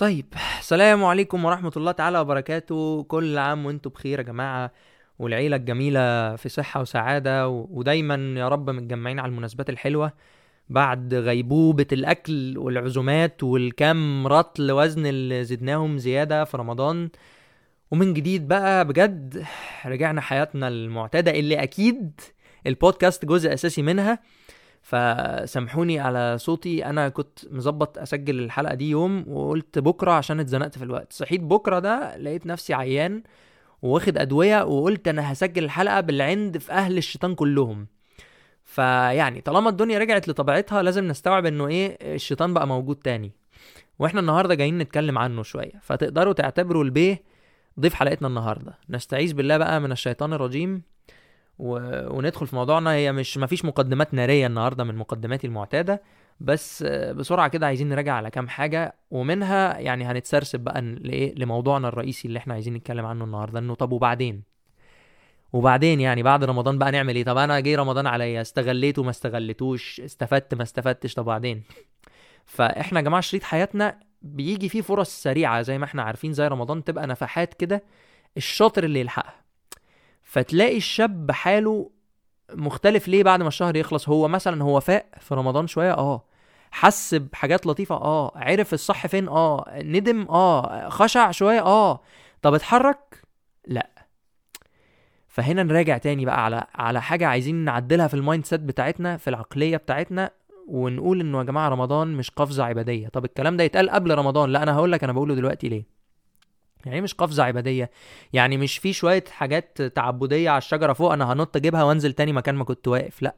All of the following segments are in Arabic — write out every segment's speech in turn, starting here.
طيب السلام عليكم ورحمة الله تعالى وبركاته. كل عام وأنتم بخير يا جماعة والعيلة الجميلة في صحة وسعادة و- ودايما يا رب متجمعين على المناسبات الحلوة بعد غيبوبة الأكل والعزومات والكام رطل وزن اللي زدناهم زيادة في رمضان. ومن جديد بقى بجد رجعنا حياتنا المعتادة اللي أكيد البودكاست جزء أساسي منها. فسامحوني على صوتي. أنا كنت مظبط أسجل الحلقة دي يوم وقلت بكرة عشان اتزنقت في الوقت. صحيت بكرة ده لقيت نفسي عيان واخد أدوية وقلت أنا هسجل الحلقة بالعند في أهل الشيطان كلهم. فيعني طالما الدنيا رجعت لطبيعتها لازم نستوعب إنه إيه الشيطان بقى موجود تاني. وإحنا النهارده جايين نتكلم عنه شوية. فتقدروا تعتبروا البيه ضيف حلقتنا النهارده. نستعيذ بالله بقى من الشيطان الرجيم. و... وندخل في موضوعنا. هي مش مفيش مقدمات نارية النهارده من مقدماتي المعتادة بس بسرعة كده عايزين نراجع على كام حاجة ومنها يعني هنتسرسب بقى لإيه؟ لموضوعنا الرئيسي اللي إحنا عايزين نتكلم عنه النهارده. إنه طب وبعدين؟ وبعدين يعني بعد رمضان بقى نعمل إيه؟ طب أنا جه رمضان عليا استغليته ما استغلتوش استفدت ما استفدتش طب بعدين فإحنا يا جماعة شريط حياتنا بيجي فيه فرص سريعة زي ما إحنا عارفين زي رمضان تبقى نفحات كده الشاطر اللي يلحقها. فتلاقي الشاب حاله مختلف ليه بعد ما الشهر يخلص؟ هو مثلا هو فاق في رمضان شوية آه. حس بحاجات لطيفة آه. عرف الصح فين آه. ندم آه. خشع شوية آه. طب اتحرك؟ لأ. فهنا نراجع تاني بقى على على حاجة عايزين نعدلها في ال mindset بتاعتنا في العقلية بتاعتنا ونقول إنه يا جماعة رمضان مش قفزة عبادية. طب الكلام ده يتقال قبل رمضان لأ أنا هقول لك أنا بقوله دلوقتي ليه. يعني إيه مش قفزة عبادية؟ يعني مش في شوية حاجات تعبدية على الشجرة فوق أنا هنط أجيبها وأنزل تاني مكان ما كنت واقف لأ.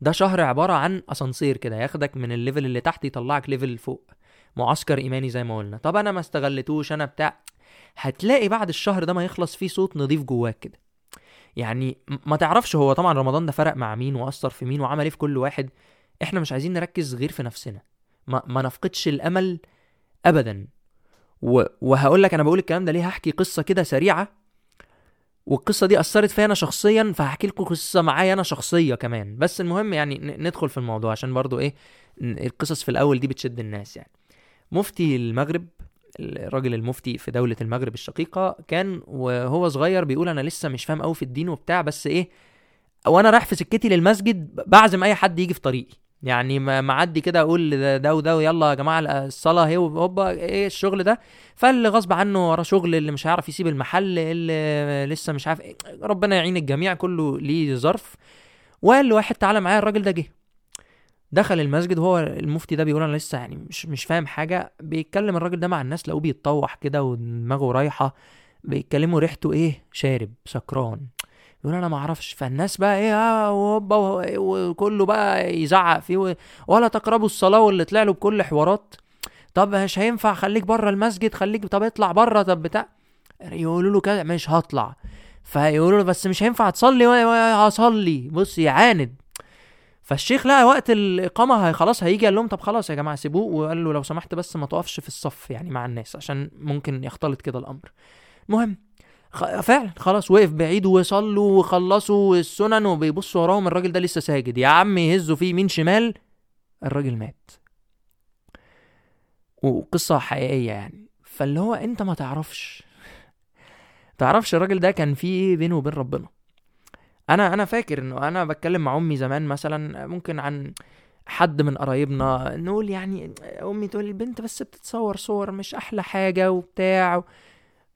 ده شهر عبارة عن أسانسير كده ياخدك من ال level اللي تحت يطلعك level فوق. معسكر إيماني زي ما قلنا. طب أنا ما استغلتوش أنا بتاع. هتلاقي بعد الشهر ده ما يخلص فيه صوت نظيف جواك كده. يعني ما تعرفش هو طبعا رمضان ده فرق مع مين وأثر في مين وعمل إيه في كل واحد. إحنا مش عايزين نركز غير في نفسنا. ما, ما نفقدش الأمل ابدا. وهقول لك أنا بقول الكلام ده ليه هحكي قصة كده سريعة. والقصة دي أثرت فيا أنا شخصيا فهحكي لكم قصة معايا أنا شخصية كمان. بس المهم يعني ندخل في الموضوع عشان برضو إيه القصص في الأول دي بتشد الناس يعني. مفتي المغرب الراجل المفتي في دولة المغرب الشقيقة كان وهو صغير بيقول أنا لسه مش فاهم أوي في الدين وبتاع بس إيه وأنا رايح في سكتي للمسجد بعزم أي حد يجي في طريقي. يعني معدي كده أقول ده ده وده ويلا يا جماعة الصلاة اهي هوبا إيه الشغل ده؟ فاللي غصب عنه وراه شغل اللي مش هيعرف يسيب المحل اللي لسه مش عارف. ربنا يعين الجميع كله ليه ظرف. وقال لواحد تعالى معايا. الراجل ده جه. دخل المسجد وهو المفتي ده بيقول أنا لسه يعني مش مش فاهم حاجة. بيتكلم الراجل ده مع الناس لقوه بيتطوح كده ودماغه رايحة. بيتكلموا ريحته إيه؟ شارب سكران. يقول أنا ما أعرفش. فالناس بقى إيه آه وهوبا وه- وكله بقى يزعق فيه ولا تقربوا الصلاة واللي طلع له بكل حوارات. طب مش هينفع خليك بره المسجد خليك طب اطلع بره طب بتاع. يقولوا له كده مش هطلع. فيقولوا له بس مش هينفع تصلي هصلي. بص يعاند. فالشيخ لقى وقت الإقامة خلاص هيجي قال لهم طب خلاص يا جماعة سيبوه وقال له لو سمحت بس ما تقفش في الصف يعني مع الناس عشان ممكن يختلط كده الأمر. المهم خ- فعلا. خلاص وقف بعيد وصلوا وخلصوا السنن وبيبصوا وراهم الراجل ده لسه ساجد. يا عم يهزوا فيه يمين شمال الراجل مات. وقصة حقيقية يعني. فاللي هو انت ما تعرفش. تعرفش الراجل ده كان فيه إيه بينه وبين ربنا. أنا أنا فاكر انه أنا بتكلم مع امي زمان مثلا ممكن عن حد من قرايبنا نقول يعني امي تقول البنت بس بتتصور صور مش أحلى حاجة وبتاع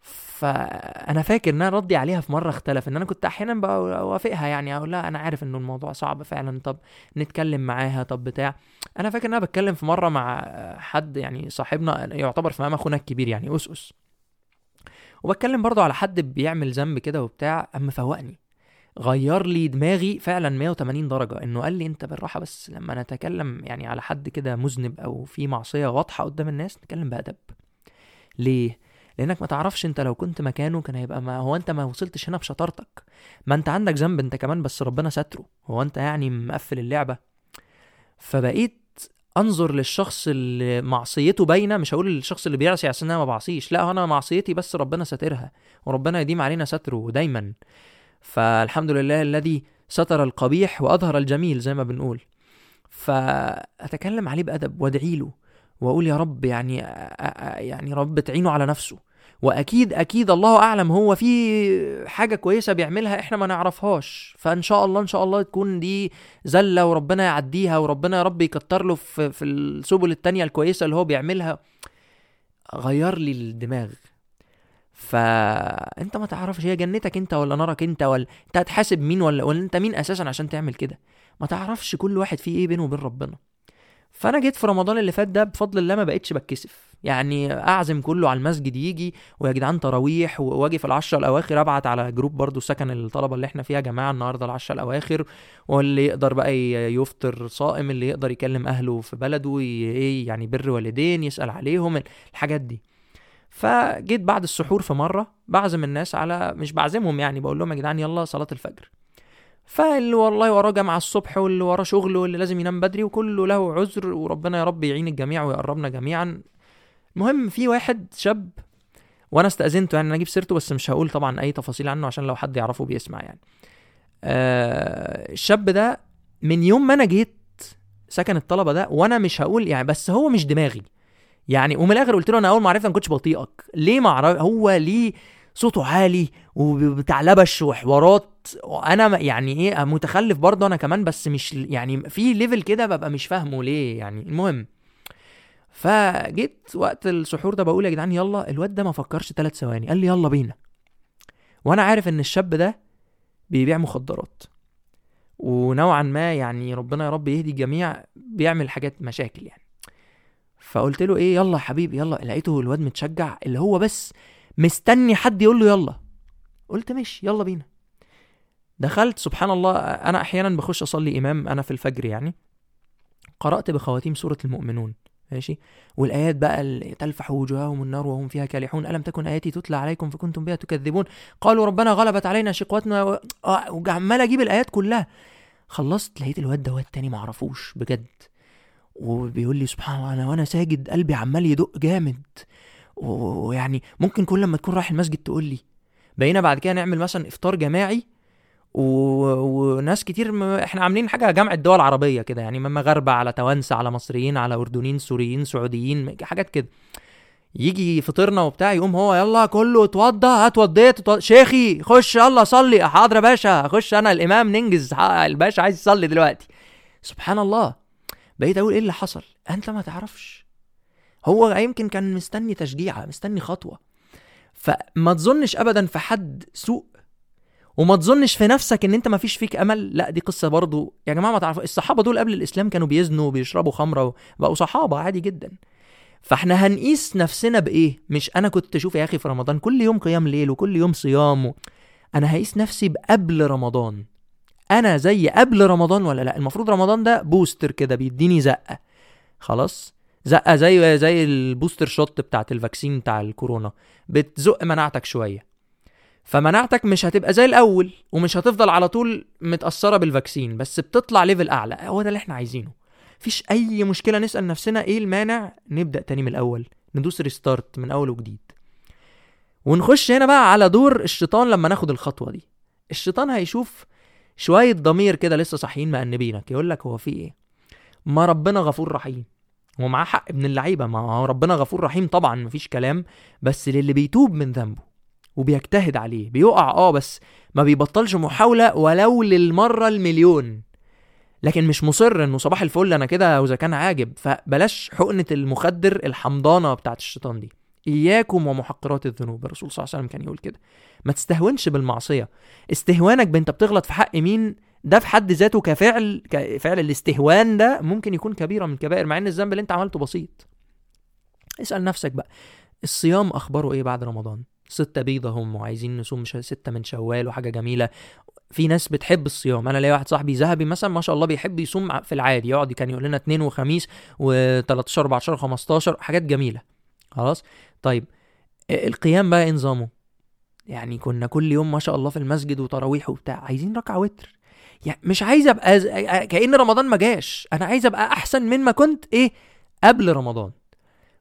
فأنا فاكر إن أنا ردي عليها في مرة اختلف إن أنا كنت أحيانا بوافقها يعني أقول لها أنا عارف إنه الموضوع صعب فعلا طب نتكلم معاها طب بتاع. أنا فاكر إن أنا بتكلم في مرة مع حد يعني صاحبنا يعتبر في مقام أخونا الكبير يعني اسس وبتكلم برضه على حد بيعمل ذنب كده وبتاع اما فوقني غير لي دماغي فعلا 180 درجة إنه قال لي أنت بالراحة بس لما نتكلم يعني على حد كده مذنب أو في معصية واضحة قدام الناس نتكلم بأدب. ليه؟ لأنك ما تعرفش أنت لو كنت مكانه كان هيبقى ما هو أنت ما وصلتش هنا بشطارتك. ما أنت عندك ذنب أنت كمان بس ربنا ستره. هو أنت يعني مقفل اللعبة. فبقيت أنظر للشخص اللي معصيته باينة مش هقول للشخص اللي بيعصي عشان أنا ما بعصيش. لا أنا معصيتي بس ربنا ساترها وربنا يديم علينا ستره دايما. فالحمد لله الذي ستر القبيح وأظهر الجميل زي ما بنقول. فأتكلم عليه بأدب وأدعي له. وأقول يا رب يعني يعني رب تعينه على نفسه. وأكيد أكيد الله أعلم هو في حاجة كويسة بيعملها إحنا ما نعرفهاش. فإن شاء الله إن شاء الله تكون دي زلة وربنا يعديها وربنا يا رب يكتر له في, في السبل التانية الكويسة اللي هو بيعملها. غير لي الدماغ. فأنت ما تعرفش هي جنتك أنت ولا نارك أنت ولا أنت هتحاسب مين ولا ولا أنت مين أساسا عشان تعمل كده؟ ما تعرفش كل واحد فيه إيه بينه وبين ربنا. فانا جيت في رمضان اللي فات ده بفضل الله ما بقتش بتكسف. يعني اعزم كله على المسجد يجي ويا جدعان تراويح واجي في العشرة الأواخر ابعت على جروب برضو سكن الطلبة اللي إحنا فيها يا جماعة النهارده العشرة الأواخر واللي يقدر بقى يفطر صائم اللي يقدر يكلم أهله في بلده إيه يعني بر والدين يسأل عليهم الحاجات دي. فجيت بعد السحور في مرة بعزم الناس على مش بعزمهم يعني بقول لهم يا جدعان يلا صلاة الفجر. فاللي والله وراه جامعة الصبح واللي وراه شغل واللي لازم ينام بدري وكله له عذر وربنا يا رب يعين الجميع ويقربنا جميعا. المهم في واحد شاب وأنا استأذنته يعني أنا أجيب سيرته بس مش هقول طبعا أي تفاصيل عنه عشان لو حد يعرفه بيسمع يعني. آه الشاب ده من يوم ما أنا جيت سكن الطلبة ده وأنا مش هقول يعني بس هو مش دماغي. يعني ومن الآخر قلت له أنا أول ما عرفت ما كنتش بطيئك. ليه ما هو ليه صوته عالي وبتاع لبش وحوارات وأنا يعني إيه متخلف برضه أنا كمان بس مش يعني في ليفل كده ببقى مش فاهمه ليه يعني. المهم فجيت وقت السحور ده بقول يا جدعان يلا الواد ده ما فكرش ثلاث ثواني قال لي يلا بينا. وأنا عارف إن الشاب ده بيبيع مخدرات. ونوعا ما يعني ربنا يا رب يهدي الجميع بيعمل حاجات مشاكل يعني. فقلت له إيه يلا يا حبيبي يلا. لقيته الواد متشجع اللي هو بس مستني حد يقول له يلا. قلت ماشي يلا بينا. دخلت سبحان الله أنا أحيانا بخش أصلي إمام أنا في الفجر يعني. قرأت بخواتيم سورة المؤمنون ماشي؟ والآيات بقى تلفح وجوههم النار وهم فيها كالحون. ألم تكن آياتي تتلى عليكم فكنتم بها تكذبون؟ قالوا ربنا غلبت علينا شقوتنا و... آه وعمال أجيب الآيات كلها. خلصت لقيت الواد ده واد تاني معرفوش بجد. وبيقول لي سبحان الله أنا وأنا ساجد قلبي عمال يدق جامد. ويعني ممكن كل لما تكون رايح المسجد تقول لي بقينا بعد كده نعمل مثلا إفطار جماعي و... وناس كتير م... إحنا عاملين حاجة جمع الدول العربية كده يعني مغاربه على توانسة على مصريين على أردنيين سوريين سعوديين حاجات كده. يجي فطرنا وبتاع يقوم هو يلا كله اتوضى هات وضيت اتوضى. شيخي خش يلا صلي. حاضر يا باشا خش أنا الإمام ننجز الباشا عايز يصلي دلوقتي. سبحان الله. بقيت أقول إيه اللي حصل؟ أنت ما تعرفش. هو يمكن كان مستني تشجيعة مستني خطوة. فما تظنش ابدا في حد سوء وما تظنش في نفسك إن أنت ما فيش فيك أمل؟ لا دي قصة برضو. يا جماعة ما تعرفوا الصحابة دول قبل الإسلام كانوا بيزنوا وبيشربوا خمرة وبقوا صحابة عادي جدا. فإحنا هنقيس نفسنا بإيه؟ مش أنا كنت أشوف يا أخي في رمضان كل يوم قيام ليل وكل يوم صيام و... أنا هقيس نفسي بقبل رمضان. أنا زي قبل رمضان ولا لأ؟ المفروض رمضان ده booster كده بيديني زقة. خلاص؟ زقة زي زي ال booster shot بتاعت ال vaccine بتاع الكورونا. بتزق مناعتك شوية. فمناعتك مش هتبقى زي الأول ومش هتفضل على طول متأثرة بال vaccine بس بتطلع level أعلى. هو ده اللي إحنا عايزينه. مفيش أي مشكلة نسأل نفسنا إيه المانع نبدأ تاني من الأول ندوس ريستارت من أول وجديد. ونخش هنا بقى على دور الشيطان لما ناخد الخطوة دي. الشيطان هيشوف شوية ضمير كده لسه صاحيين مأنبينك. يقول لك هو في إيه؟ ما ربنا غفور رحيم. ومعاه حق ابن اللعيبة. ما هو ربنا غفور رحيم طبعا مفيش كلام بس للي بيتوب من ذنبه. وبيجتهد عليه بيقع آه بس ما بيبطلش محاولة ولو للمرة المليون. لكن مش مصر إنه صباح الفل أنا كده وإذا كان عاجب فبلاش حقنة المخدر الحمضانة بتاعت الشيطان دي. إياكم ومحقرات الذنوب الرسول صلى الله عليه وسلم كان يقول كده. ما تستهونش بالمعصية. استهوانك بأنت بتغلط في حق مين؟ ده في حد ذاته كفعل كفعل الاستهوان ده ممكن يكون كبيرة من الكبائر مع إن الذنب اللي أنت عملته بسيط. اسأل نفسك بقى الصيام أخباره إيه بعد رمضان؟ ستة بيضة هم وعايزين نصوم ستة من شوال وحاجة جميلة. في ناس بتحب الصيام. أنا ليا واحد صاحبي ذهبي مثلا ما شاء الله بيحب يصوم في العادي. يقعد كان يقول لنا اثنين وخميس و13 14 15 حاجات جميلة. خلاص؟ طيب القيام بقى إيه نظامه؟ يعني كنا كل يوم ما شاء الله في المسجد وتراويح وبتاع. عايزين ركعة وتر. يعني مش عايز أبقى ز... كأن رمضان ما جاش. أنا عايز أبقى أحسن من ما كنت إيه قبل رمضان.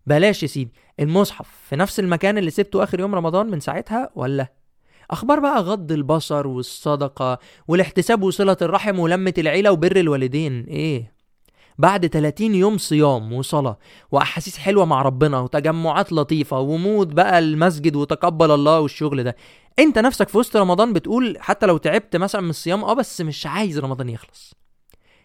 بلاش يا سيدي المصحف في نفس المكان اللي سبته آخر يوم رمضان من ساعتها ولا؟ أخبار بقى غض البصر والصدقة والاحتساب وصلة الرحم ولمة العيلة وبر الوالدين إيه؟ بعد 30 يوم صيام وصلاة وأحاسيس حلوة مع ربنا وتجمعات لطيفة ومود بقى المسجد وتقبل الله والشغل ده أنت نفسك في وسط رمضان بتقول حتى لو تعبت مثلا من الصيام آه بس مش عايز رمضان يخلص.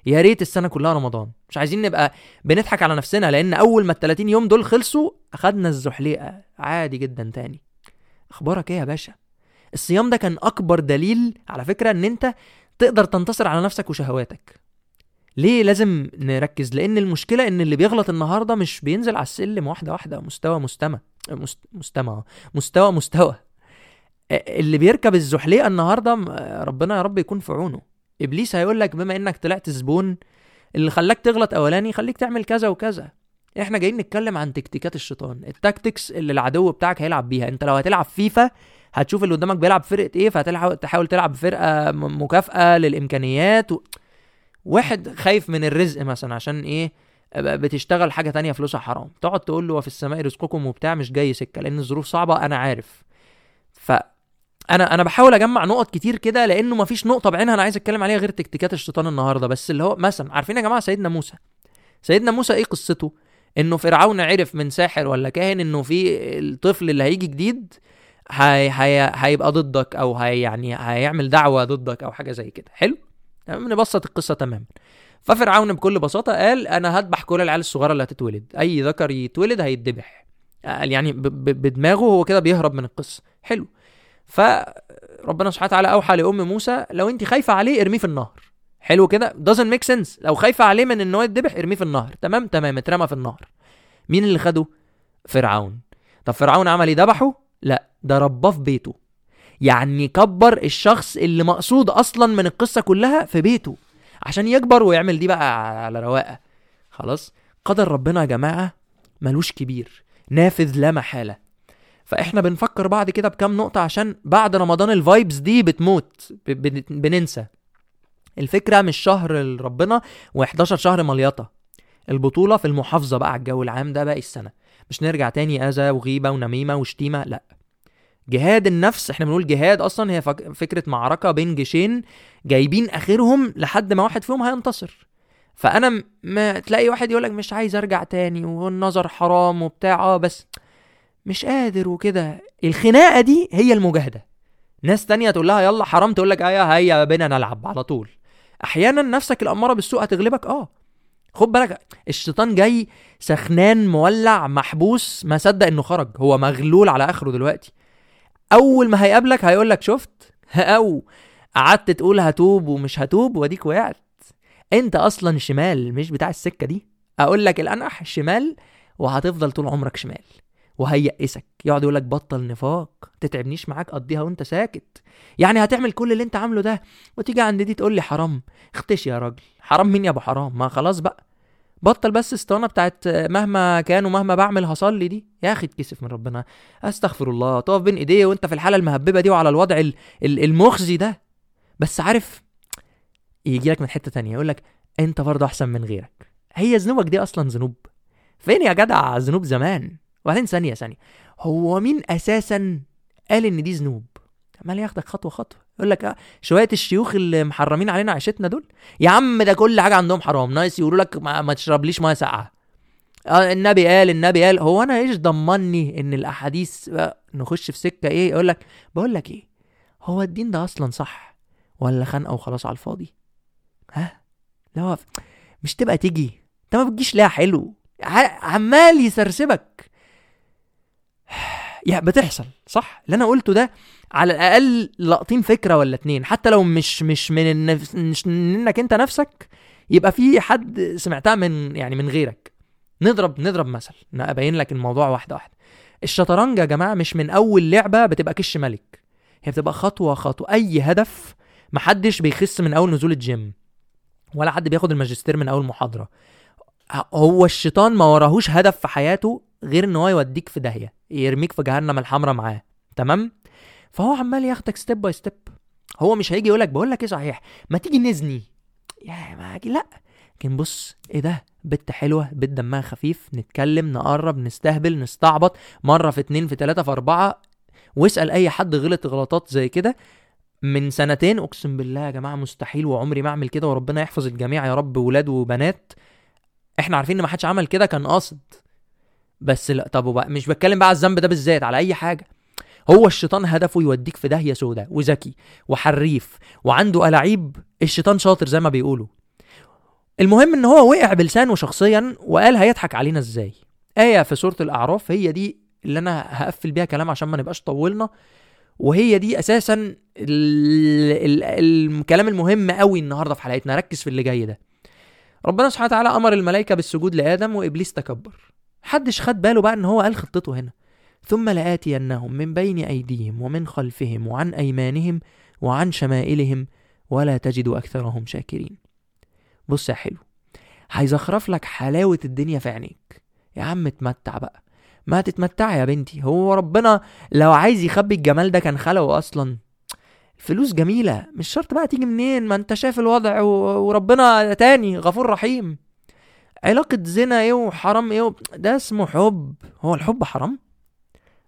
يا ريت السنة كلها رمضان. مش عايزين نبقى بنضحك على نفسنا لأن أول ما ال 30 يوم دول خلصوا أخدنا الزحليقة. عادي جدا تاني. أخبارك إيه يا باشا؟ الصيام ده كان أكبر دليل على فكرة إن أنت تقدر تنتصر على نفسك وشهواتك. ليه لازم نركز؟ لأن المشكلة إن اللي بيغلط النهارده مش بينزل على السلم واحدة واحدة. مستوى مستمع. مست... مستمع. مستوى مستوى. اللي بيركب الزحليقة النهارده ربنا يا رب يكون في عونه. إبليس هيقول لك بما إنك طلعت زبون اللي خلاك تغلط أولاني خليك تعمل كذا وكذا. إحنا جايين نتكلم عن تكتيكات الشيطان. ال tactics اللي العدو بتاعك هيلعب بيها. أنت لو هتلعب فيفا هتشوف اللي قدامك بيلعب فرقة إيه فهتحاول تلعب بفرقة مكافئة للإمكانيات و... واحد خايف من الرزق مثلا عشان إيه بتشتغل حاجة تانية فلوسها حرام. تقعد تقول له وفي السماء رزقكم وبتاع مش جاي سكة لأن الظروف صعبة أنا عارف. ف أنا أنا بحاول اجمع نقط كتير كده لأنه مفيش نقطة بعينها أنا عايز اتكلم عليها غير تكتيكات الشيطان النهارده بس اللي هو مثلا عارفين يا جماعة سيدنا موسى؟ سيدنا موسى إيه قصته؟ انه فرعون عرف من ساحر ولا كاهن انه في الطفل اللي هيجي جديد هي هي هيبقى ضدك أو هي يعني هيعمل دعوة ضدك أو حاجة زي كده. حلو؟ تمام؟ نبسط القصة تماما. ففرعون بكل بساطة قال أنا هذبح كل العيال الصغيرة اللي هتتولد. أي ذكر يتولد هيتذبح. قال يعني بدماغه هو كده بيهرب من القصة. حلو. فربنا سبحانه وتعالى أوحى لأم موسى لو أنت خايفة عليه ارميه في النهر. حلو كده؟ doesn't make sense. لو خايفة عليه من إن هو يتذبح ارميه في النهر. تمام؟ تمام. اترمى في النهر. مين اللي خده؟ فرعون. طب فرعون عمل إيه؟ ذبحه؟ لا ده رباه في بيته. يعني كبر الشخص اللي مقصود أصلا من القصة كلها في بيته. عشان يكبر ويعمل دي بقى على رواقة. خلاص؟ قدر ربنا يا جماعة ملوش كبير. نافذ لا محالة. فاحنا بنفكر بعد كده بكام نقطة عشان بعد رمضان الفايبز دي بتموت بننسى. الفكرة مش شهر ربنا و11 شهر مليطة. البطولة في المحافظة بقى على الجو العام ده باقي السنة. مش نرجع تاني أذى وغيبة ونميمة وشتيمة لأ. جهاد النفس إحنا بنقول جهاد أصلا هي فكرة معركة بين جيشين جايبين آخرهم لحد ما واحد فيهم هينتصر. فأنا ما تلاقي واحد يقولك مش عايز أرجع تاني والنظر حرام وبتاع آه بس مش قادر وكده. الخناقة دي هي المجاهدة. ناس تانية تقول لها يلا حرام تقول لك أيوه هيا بينا نلعب على طول. أحيانا نفسك الأمارة بالسوء هتغلبك آه. خد بالك الشيطان جاي سخنان مولع محبوس ما صدق إنه خرج. هو مغلول على آخره دلوقتي. أول ما هيقابلك هيقول لك شفت؟ أو. قعدت تقول هتوب ومش هتوب وأديك وقعت. أنت أصلا شمال مش بتاع السكة دي؟ أقول لك الأنح شمال وهتفضل طول عمرك شمال. وهيئسك يقعد يقول لك بطل نفاق تتعبنيش معاك قضيها وانت ساكت. يعني هتعمل كل اللي انت عامله ده وتيجي عند دي تقول لي حرام. اختشي يا راجل. حرام مين يا ابو حرام؟ ما خلاص بقى. بطل بس اسطوانه بتاعت مهما كان ومهما بعمل هصلي دي. يا أخي اتكسف من ربنا. أستغفر الله. تقف بين إيديه وأنت في الحالة المهببة دي وعلى الوضع المخزي ده. بس عارف يجي لك من حتة تانية. يقول لك أنت برضه أحسن من غيرك. هي ذنوبك دي أصلا ذنوب. فين يا جدع ذنوب زمان؟ وبعدين ثانية ثانية. هو مين أساسا قال إن دي ذنوب؟ عمال ياخدك خطوة خطوة؟ يقول لك آه شوية الشيوخ اللي محرمين علينا عيشتنا دول؟ يا عم ده كل حاجة عندهم حرام. نايس يقولوا لك ما, ما تشربليش مية ساقعة. آه النبي قال النبي قال هو أنا إيش ضمني إن الأحاديث نخش في سكة إيه؟ يقول لك بقول لك إيه هو الدين ده أصلا صح ولا خنقه وخلاص على الفاضي؟ ها؟ لا مش تبقى تيجي. انت ما بتجيش ليها حلو. عمال يسرسبك. يعني بتحصل صح؟ اللي أنا قلته ده على الأقل لاقطين فكرة ولا اتنين. حتى لو مش مش من النفس مش منك أنت نفسك يبقى في حد سمعتها من يعني من غيرك. نضرب نضرب مثل أبين لك الموضوع واحدة واحدة. الشطرنج يا جماعة مش من أول لعبة بتبقى كش ملك. هي بتبقى خطوة خطوة. أي هدف محدش بيخس من أول نزول الجيم. ولا حد بياخد الماجستير من أول محاضرة. هو الشيطان ما وراهوش هدف في حياته غير إن هو يوديك في داهية يرميك في جهنم الحمراء معاه تمام؟ فهو عمال ياخدك step by step هو مش هيجي يقولك بقول لك إيه صحيح ما تيجي نزني. يا ما لأ. لكن بص إيه ده؟ بنت حلوة بنت دمها خفيف نتكلم نقرب نستهبل نستعبط مرة في اتنين في تلاتة في أربعة. واسأل أي حد غلط غلطات زي كده. من سنتين أقسم بالله يا جماعة مستحيل وعمري ما أعمل كده وربنا يحفظ الجميع يا رب ولاد وبنات. إحنا عارفين إن ما حدش عمل كده كان قاصد. بس لا طب وبقى مش بتكلم بقى على الذنب ده بالذات على أي حاجة. هو الشيطان هدفه يوديك في داهية سوداء وذكي وحريف وعنده ألاعيب الشيطان شاطر زي ما بيقولوا. المهم إن هو وقع بلسانه شخصيا وقال هيضحك علينا إزاي. آية في سورة الأعراف هي دي اللي أنا هقفل بيها كلام عشان ما نبقاش طولنا. وهي دي أساسا ال ال الكلام المهم قوي النهاردة في حلقتنا. ركز في اللي جاي ده. ربنا سبحانه وتعالى أمر الملائكة بالسجود لآدم وإبليس تكبر. محدش خد باله بقى إن هو قال خطته هنا. ثم لآتينهم من بين أيديهم ومن خلفهم وعن أيمانهم وعن شمائلهم ولا تجد أكثرهم شاكرين. بص يا حلو هيزخرف لك حلاوة الدنيا في عينيك. يا عم اتمتع بقى. ما تتمتع يا بنتي. هو ربنا لو عايز يخبي الجمال ده كان خلقه أصلا. فلوس جميلة مش شرط بقى تيجي منين ما أنت شايف الوضع وربنا تاني غفور رحيم. علاقة زنا إيه وحرام إيه ده اسمه حب. هو الحب حرام؟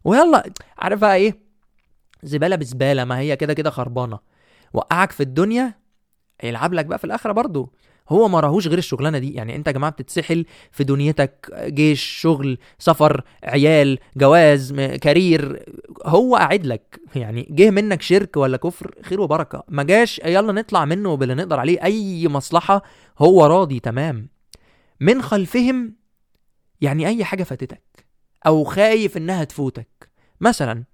ويلا عارف بقى إيه؟ زبالة بزبالة ما هي كده كده خربانة. وقعك في الدنيا يلعب لك بقى في الآخرة برضو. هو ما راهوش غير الشغلانة دي. يعني انت يا جماعة بتتسحل في دنيتك جيش شغل سفر عيال جواز كارير. هو قاعد لك. يعني جه منك شرك ولا كفر خير وبركة. ما جاش يلا نطلع منه باللي نقدر عليه. أي مصلحة هو راضي تمام. من خلفهم يعني أي حاجة فاتتك أو خايف إنها تفوتك. مثلا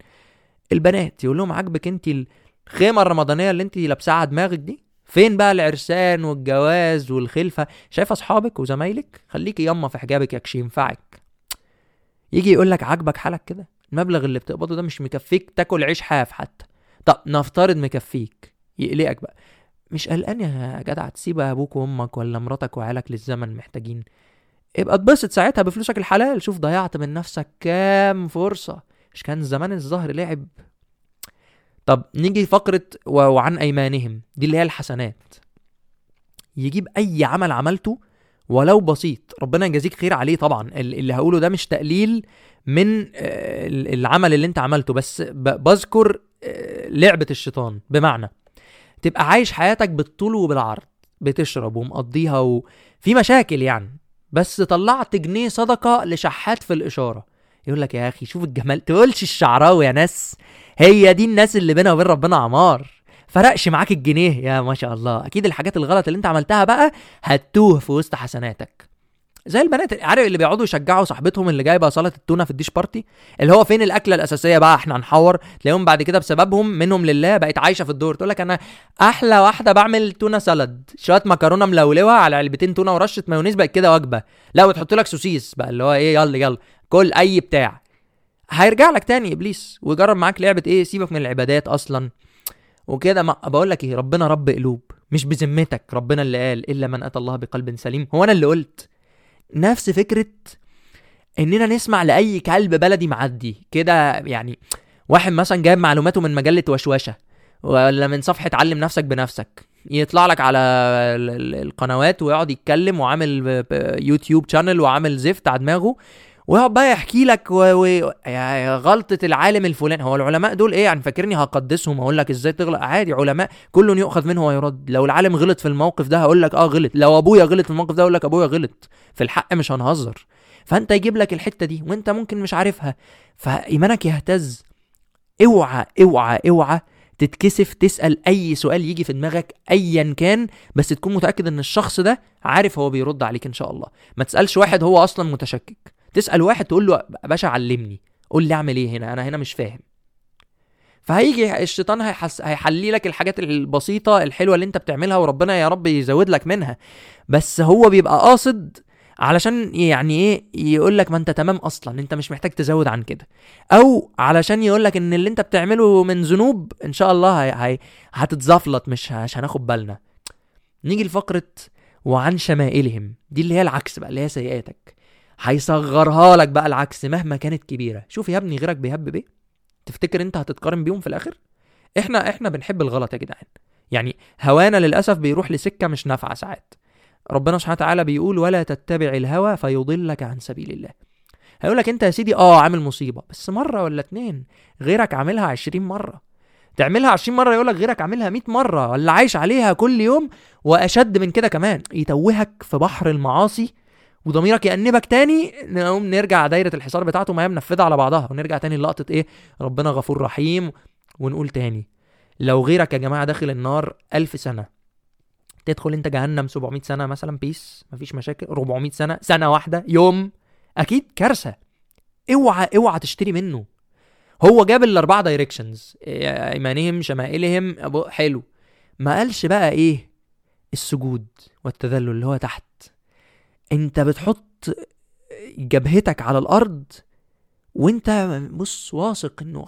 البنات يقول لهم عاجبك انت الخيمة الرمضانية اللي انت لابساها على دماغك دي؟ فين بقى العرسان والجواز والخلفة؟ شايف أصحابك وزمايلك؟ خليكي يما في حجابك يكش ينفعك. يجي يقول لك عاجبك حالك كده؟ المبلغ اللي بتقبضه ده مش مكفيك تاكل عيش حاف حتى. طب نفترض مكفيك يقلقك بقى. مش قلقان يا جدع تسيب أبوك وأمك ولا مراتك وعيالك للزمن محتاجين. ابقى اتبسط ساعتها بفلوسك الحلال شوف ضيعت من نفسك كام فرصة. مش كان زمان الظهر لعب. طب نيجي فقرة وعن أيمانهم دي اللي هي الحسنات. يجيب أي عمل عملته ولو بسيط ربنا يجازيك خير عليه طبعا. اللي هقوله ده مش تقليل من آه، العمل اللي انت عملته بس بذكر آه، لعبة الشيطان. بمعنى تبقى عايش حياتك بالطول وبالعرض بتشرب ومقضيها وفي مشاكل يعني. بس طلعت جنيه صدقة لشحات في الإشارة. يقول لك يا أخي شوف الجمال تقولش الشعراوي يا ناس. هي دي الناس اللي بينها وبين ربنا عمار. فرقش معاك الجنيه. يا ما شاء الله. أكيد الحاجات الغلط اللي أنت عملتها بقى هتوه في وسط حسناتك. زي البنات عارف اللي بيقعدوا يشجعوا صاحبتهم اللي جايبة سلطه التونة في الديش بارتي؟ اللي هو فين الأكلة الأساسية بقى؟ إحنا هنحور تلاقيهم بعد كده بسببهم منهم لله بقت عايشة في الدور. تقول لك أنا أحلى واحدة بعمل تونة salad شوية مكرونة ملولوه على علبتين تونة ورشة مايونيز بقت كده وجبة. لا وتحط لك سوسيس بقى اللي هو إيه يلا يلا كل أي بتاع. هيرجع لك تاني إبليس ويجرب معاك لعبة إيه سيبك من العبادات أصلا. وكده ما بقول لك إيه ربنا رب قلوب مش بذمتك ربنا اللي قال إلا من أتى الله بقلب سليم. هو أنا اللي قلت. نفس فكرة إننا نسمع لأي كلب بلدي معدي. كده يعني واحد مثلا جايب معلوماته من مجلة وشوشه ولا من صفحة علم نفسك بنفسك يطلع لك على القنوات ويقعد يتكلم وعامل YouTube channel وعامل زفت على دماغه. ويقعد بقى يحكي لك و... و... غلطة العالم الفلاني. هو العلماء دول إيه؟ يعني فاكرني هقدسهم أقول لك إزاي تغلط. عادي علماء كل يؤخذ منه ويرد. لو العالم غلط في الموقف ده هقول لك آه غلط. لو أبويا غلط في الموقف ده هقول لك أبويا غلط. في الحق مش هنهزر. فأنت يجيب لك الحتة دي وأنت ممكن مش عارفها. فإيمانك يهتز. اوعى اوعى اوعى تتكسف تسأل أي سؤال يجي في دماغك ايا كان بس تكون متأكد إن الشخص ده عارف هو بيرد عليك إن شاء الله. ما تسألش واحد هو أصلا متشكك. تسأل واحد تقول له باشا علمني قول لي أعمل إيه هنا؟ أنا هنا مش فاهم. فهيجي الشيطان هيحس... هيحلي لك الحاجات البسيطة الحلوة اللي أنت بتعملها وربنا يا رب يزود لك منها. بس هو بيبقى قاصد علشان يعني إيه يقول لك ما أنت تمام أصلا أنت مش محتاج تزود عن كده. أو علشان يقول لك إن اللي أنت بتعمله من ذنوب إن شاء الله هي... هي... هتتزفلط مش مش هناخد بالنا. نيجي لفقرة وعن شمائلهم دي اللي هي العكس بقى اللي هي سيئاتك. هيصغرها لك بقى العكس مهما كانت كبيرة. شوف يا ابني غيرك بيهب بيه. تفتكر انت هتتقارن بيهم في الآخر؟ إحنا إحنا بنحب الغلط يا جدعان. يعني هوانا للأسف بيروح لسكة مش نافعة ساعات. ربنا سبحانه وتعالى بيقول ولا تتبع الهوى فيضلك عن سبيل الله. هيقول لك انت يا سيدي آه عامل مصيبة. بس مرة ولا اتنين غيرك عاملها عشرين مرة. تعملها عشرين مرة يقول لك غيرك عاملها مئة مرة ولا عايش عليها كل يوم وأشد من كده كمان. يتوهك في بحر المعاصي وضميرك يأنبك تاني نقوم نرجع دايرة الحصار بتاعته ما هي منفذة على بعضها ونرجع تاني لقطة إيه؟ ربنا غفور رحيم ونقول تاني لو غيرك يا جماعة داخل النار ألف سنة تدخل أنت جهنم 700 سنة مثلا peace مفيش مشاكل 400 سنة سنة واحدة يوم أكيد كارثة. اوعى اوعى تشتري منه. هو جاب الأربعة directions أيمانهم شمائلهم حلو. ما قالش بقى إيه؟ السجود والتذلل اللي هو تحت. انت بتحط جبهتك على الأرض وانت بص واثق انه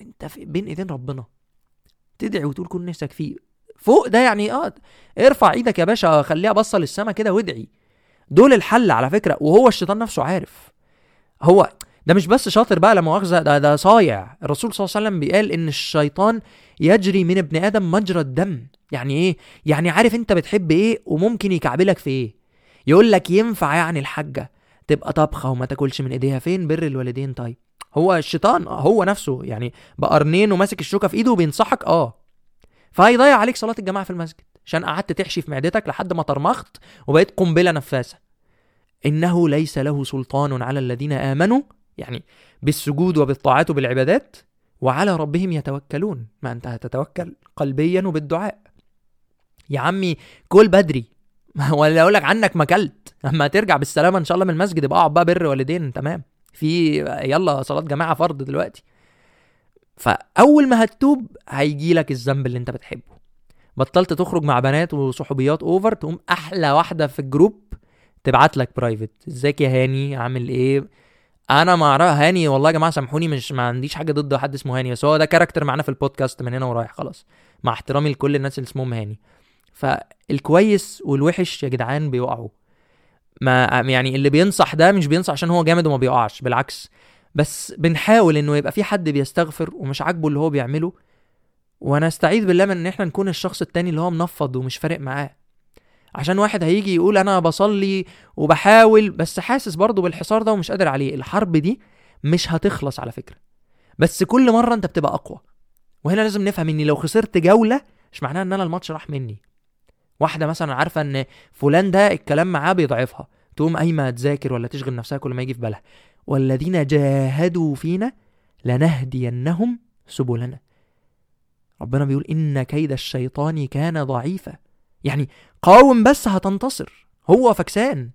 انت في بين ايدين ربنا. تدعي وتقول كل نفسك فيه. فوق ده يعني آه ارفع إيدك يا باشا خليها بصه للسما كده وادعي. دول الحل على فكرة وهو الشيطان نفسه عارف. هو ده مش بس شاطر بقى لا مؤاخذه ده ده صايع. الرسول صلى الله عليه وسلم بيقال إن الشيطان يجري من ابن آدم مجرى الدم. يعني إيه؟ يعني عارف أنت بتحب إيه وممكن يكعبلك في إيه؟ يقول لك ينفع يعني الحاجة تبقى طبخة وما تاكلش من إيديها. فين بر الوالدين؟ طيب هو الشيطان هو نفسه يعني بقرنين وماسك الشوكة في إيده وبينصحك؟ آه. فهيضيع عليك صلاة الجماعة في المسجد عشان قعدت تحشي في معدتك لحد ما طرمخت وبقيت قنبلة نفاسة. إنه ليس له سلطان على الذين آمنوا يعني بالسجود وبالطاعات وبالعبادات وعلى ربهم يتوكلون. ما أنت هتتوكل قلبيا وبالدعاء. يا عمي كل بدري. ولا أقول لك عنك ما اكلت اما ترجع بالسلامة إن شاء الله من المسجد يبقى أقعد بقى بر والدين تمام. في يلا صلاة جماعة فرض دلوقتي. فأول ما هتتوب هيجي لك الذنب اللي أنت بتحبه. بطلت تخرج مع بنات وصحوبيات over تقوم أحلى واحدة في ال group تبعت لك private إزيك يا هاني؟ عامل إيه؟ أنا ما أعرف. هاني والله يا جماعة سامحوني مش ما عنديش حاجة ضد حد اسمه هاني بس هو ده character معانا في البودكاست من هنا ورايح خلاص. مع احترامي لكل الناس اللي اسمهم هاني. فالكويس والوحش يا جدعان بيقعوا. ما يعني اللي بينصح ده مش بينصح عشان هو جامد وما بيقعش بالعكس. بس بنحاول إنه يبقى في حد بيستغفر ومش عاجبه اللي هو بيعمله وأنا أستعيذ بالله من إن إحنا نكون الشخص التاني اللي هو منفض ومش فارق معاه. عشان واحد هيجي يقول أنا بصلي وبحاول بس حاسس برضه بالحصار ده ومش قادر عليه. الحرب دي مش هتخلص على فكرة. بس كل مرة أنت بتبقى أقوى. وهنا لازم نفهم إني لو خسرت جولة مش معناها إن أنا الماتش راح مني. واحدة مثلا عارفة إن فلان ده الكلام معاه بيضعفها تقوم قايمة تذاكر ولا تشغل نفسها كل ما يجي في بالها. والذين جاهدوا فينا لنهدينهم سبلنا. ربنا بيقول إن كيد الشيطان كان ضعيفا. يعني قاوم بس هتنتصر. هو فكسان.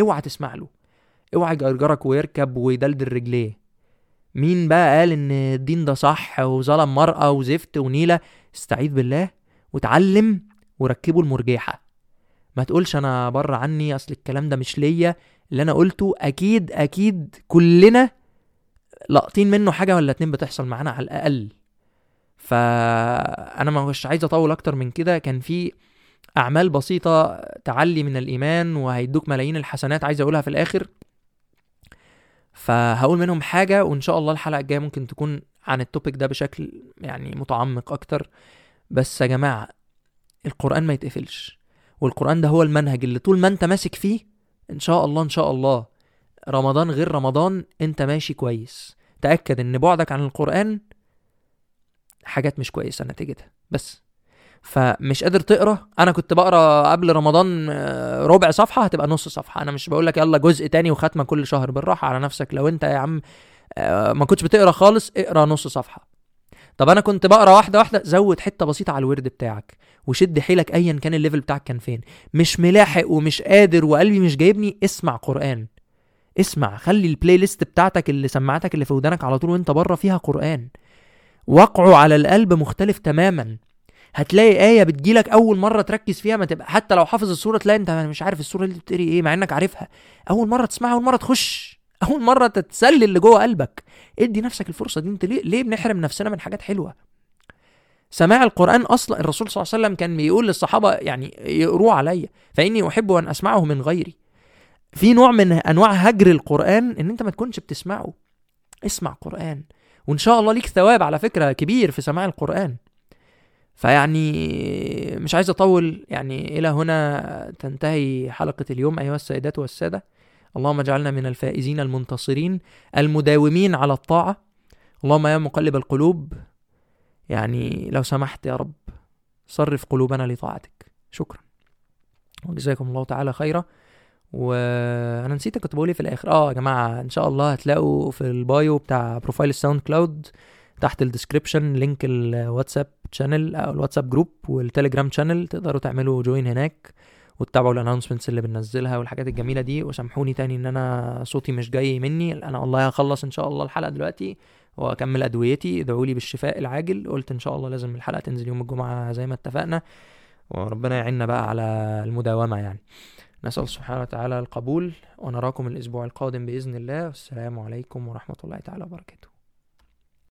اوعى تسمع له. اوعى يجرجرك ويركب ويدلدل رجليه. مين بقى قال إن الدين ده صح وظلم مرأة وزفت ونيلة؟ استعيذ بالله. وتعلم وركبوا المرجحة ما تقولش أنا بره عني أصل الكلام ده مش ليا. اللي أنا قلته أكيد أكيد كلنا لاقطين منه حاجة ولا اتنين بتحصل معانا على الأقل. فأنا ما مش عايز أطول أكتر من كده. كان في أعمال بسيطة تعلي من الإيمان وهيدوك ملايين الحسنات عايز أقولها في الآخر. فهقول منهم حاجة وإن شاء الله الحلقة الجاية ممكن تكون عن التوبيك ده بشكل يعني متعمق أكتر. بس يا جماعة القرآن ما يتقفلش. والقرآن ده هو المنهج اللي طول ما انت ماسك فيه إن شاء الله إن شاء الله رمضان غير رمضان انت ماشي كويس. تأكد إن بعدك عن القرآن حاجات مش كويسة نتيجتها. بس. فمش قادر تقرأ. أنا كنت بقرأ قبل رمضان آه، ربع صفحة هتبقى نص صفحة. أنا مش بقول لك يلا جزء تاني وختمة كل شهر بالراحة. على نفسك لو أنت يا عم آه، ما كنتش بتقرأ خالص اقرأ نص صفحة. طب أنا كنت بقرأ واحدة واحدة زود حتة بسيطة على الورد بتاعك وشد حيلك ايا كان ال level بتاعك كان فين. مش ملاحق ومش قادر وقلبي مش جايبني اسمع قرآن. اسمع خلي ال playlist بتاعتك اللي سماعتك اللي في ودانك على طول وانت بره فيها قرآن. وقعه على القلب مختلف تماما. هتلاقي آية بتجيلك أول مرة تركز فيها ما تبقى حتى لو حافظ السورة تلاقي أنت مش عارف السورة اللي بتقري إيه مع إنك عارفها. أول مرة تسمعها أول مرة تخش. أول مرة تتسلل اللي جوه قلبك. ادي نفسك الفرصة دي. أنت ليه ليه بنحرم نفسنا من حاجات حلوة؟ سماع القرآن أصلا الرسول صلى الله عليه وسلم كان بيقول للصحابة يعني يقروه عليا فإني أحب أن أسمعه من غيري. في نوع من أنواع هجر القرآن إن أنت ما تكونش بتسمعه. اسمع قرآن. وإن شاء الله ليك ثواب على فكرة كبير في سماع القرآن. فيعني مش عايز أطول يعني إلى هنا تنتهي حلقة اليوم أيها السيدات والسادة. اللهم اجعلنا من الفائزين المنتصرين المداومين على الطاعة. اللهم يا مقلب القلوب يعني لو سمحت يا رب صرف قلوبنا لطاعتك. شكرا. وجزاكم الله تعالى خيرا. وأنا نسيت كنت بقول إيه في الآخر. آه يا جماعة إن شاء الله هتلاقوا في ال bio بتاع profile ال SoundCloud تحت ال description link ال WhatsApp channel أو ال WhatsApp group وال Telegram channel تقدروا تعملوا join هناك. وتتابعوا ال announcements اللي بننزلها والحاجات الجميلة دي وسامحوني تاني إن أنا صوتي مش جاي مني. أنا والله هخلص إن شاء الله الحلقة دلوقتي وأكمل أدويتي. ادعوا لي بالشفاء العاجل. قلت إن شاء الله لازم الحلقة تنزل يوم الجمعة زي ما اتفقنا. وربنا يعيننا بقى على المداومة يعني. نسأل سبحانه وتعالى القبول ونراكم الأسبوع القادم بإذن الله. والسلام عليكم ورحمة الله تعالى وبركاته.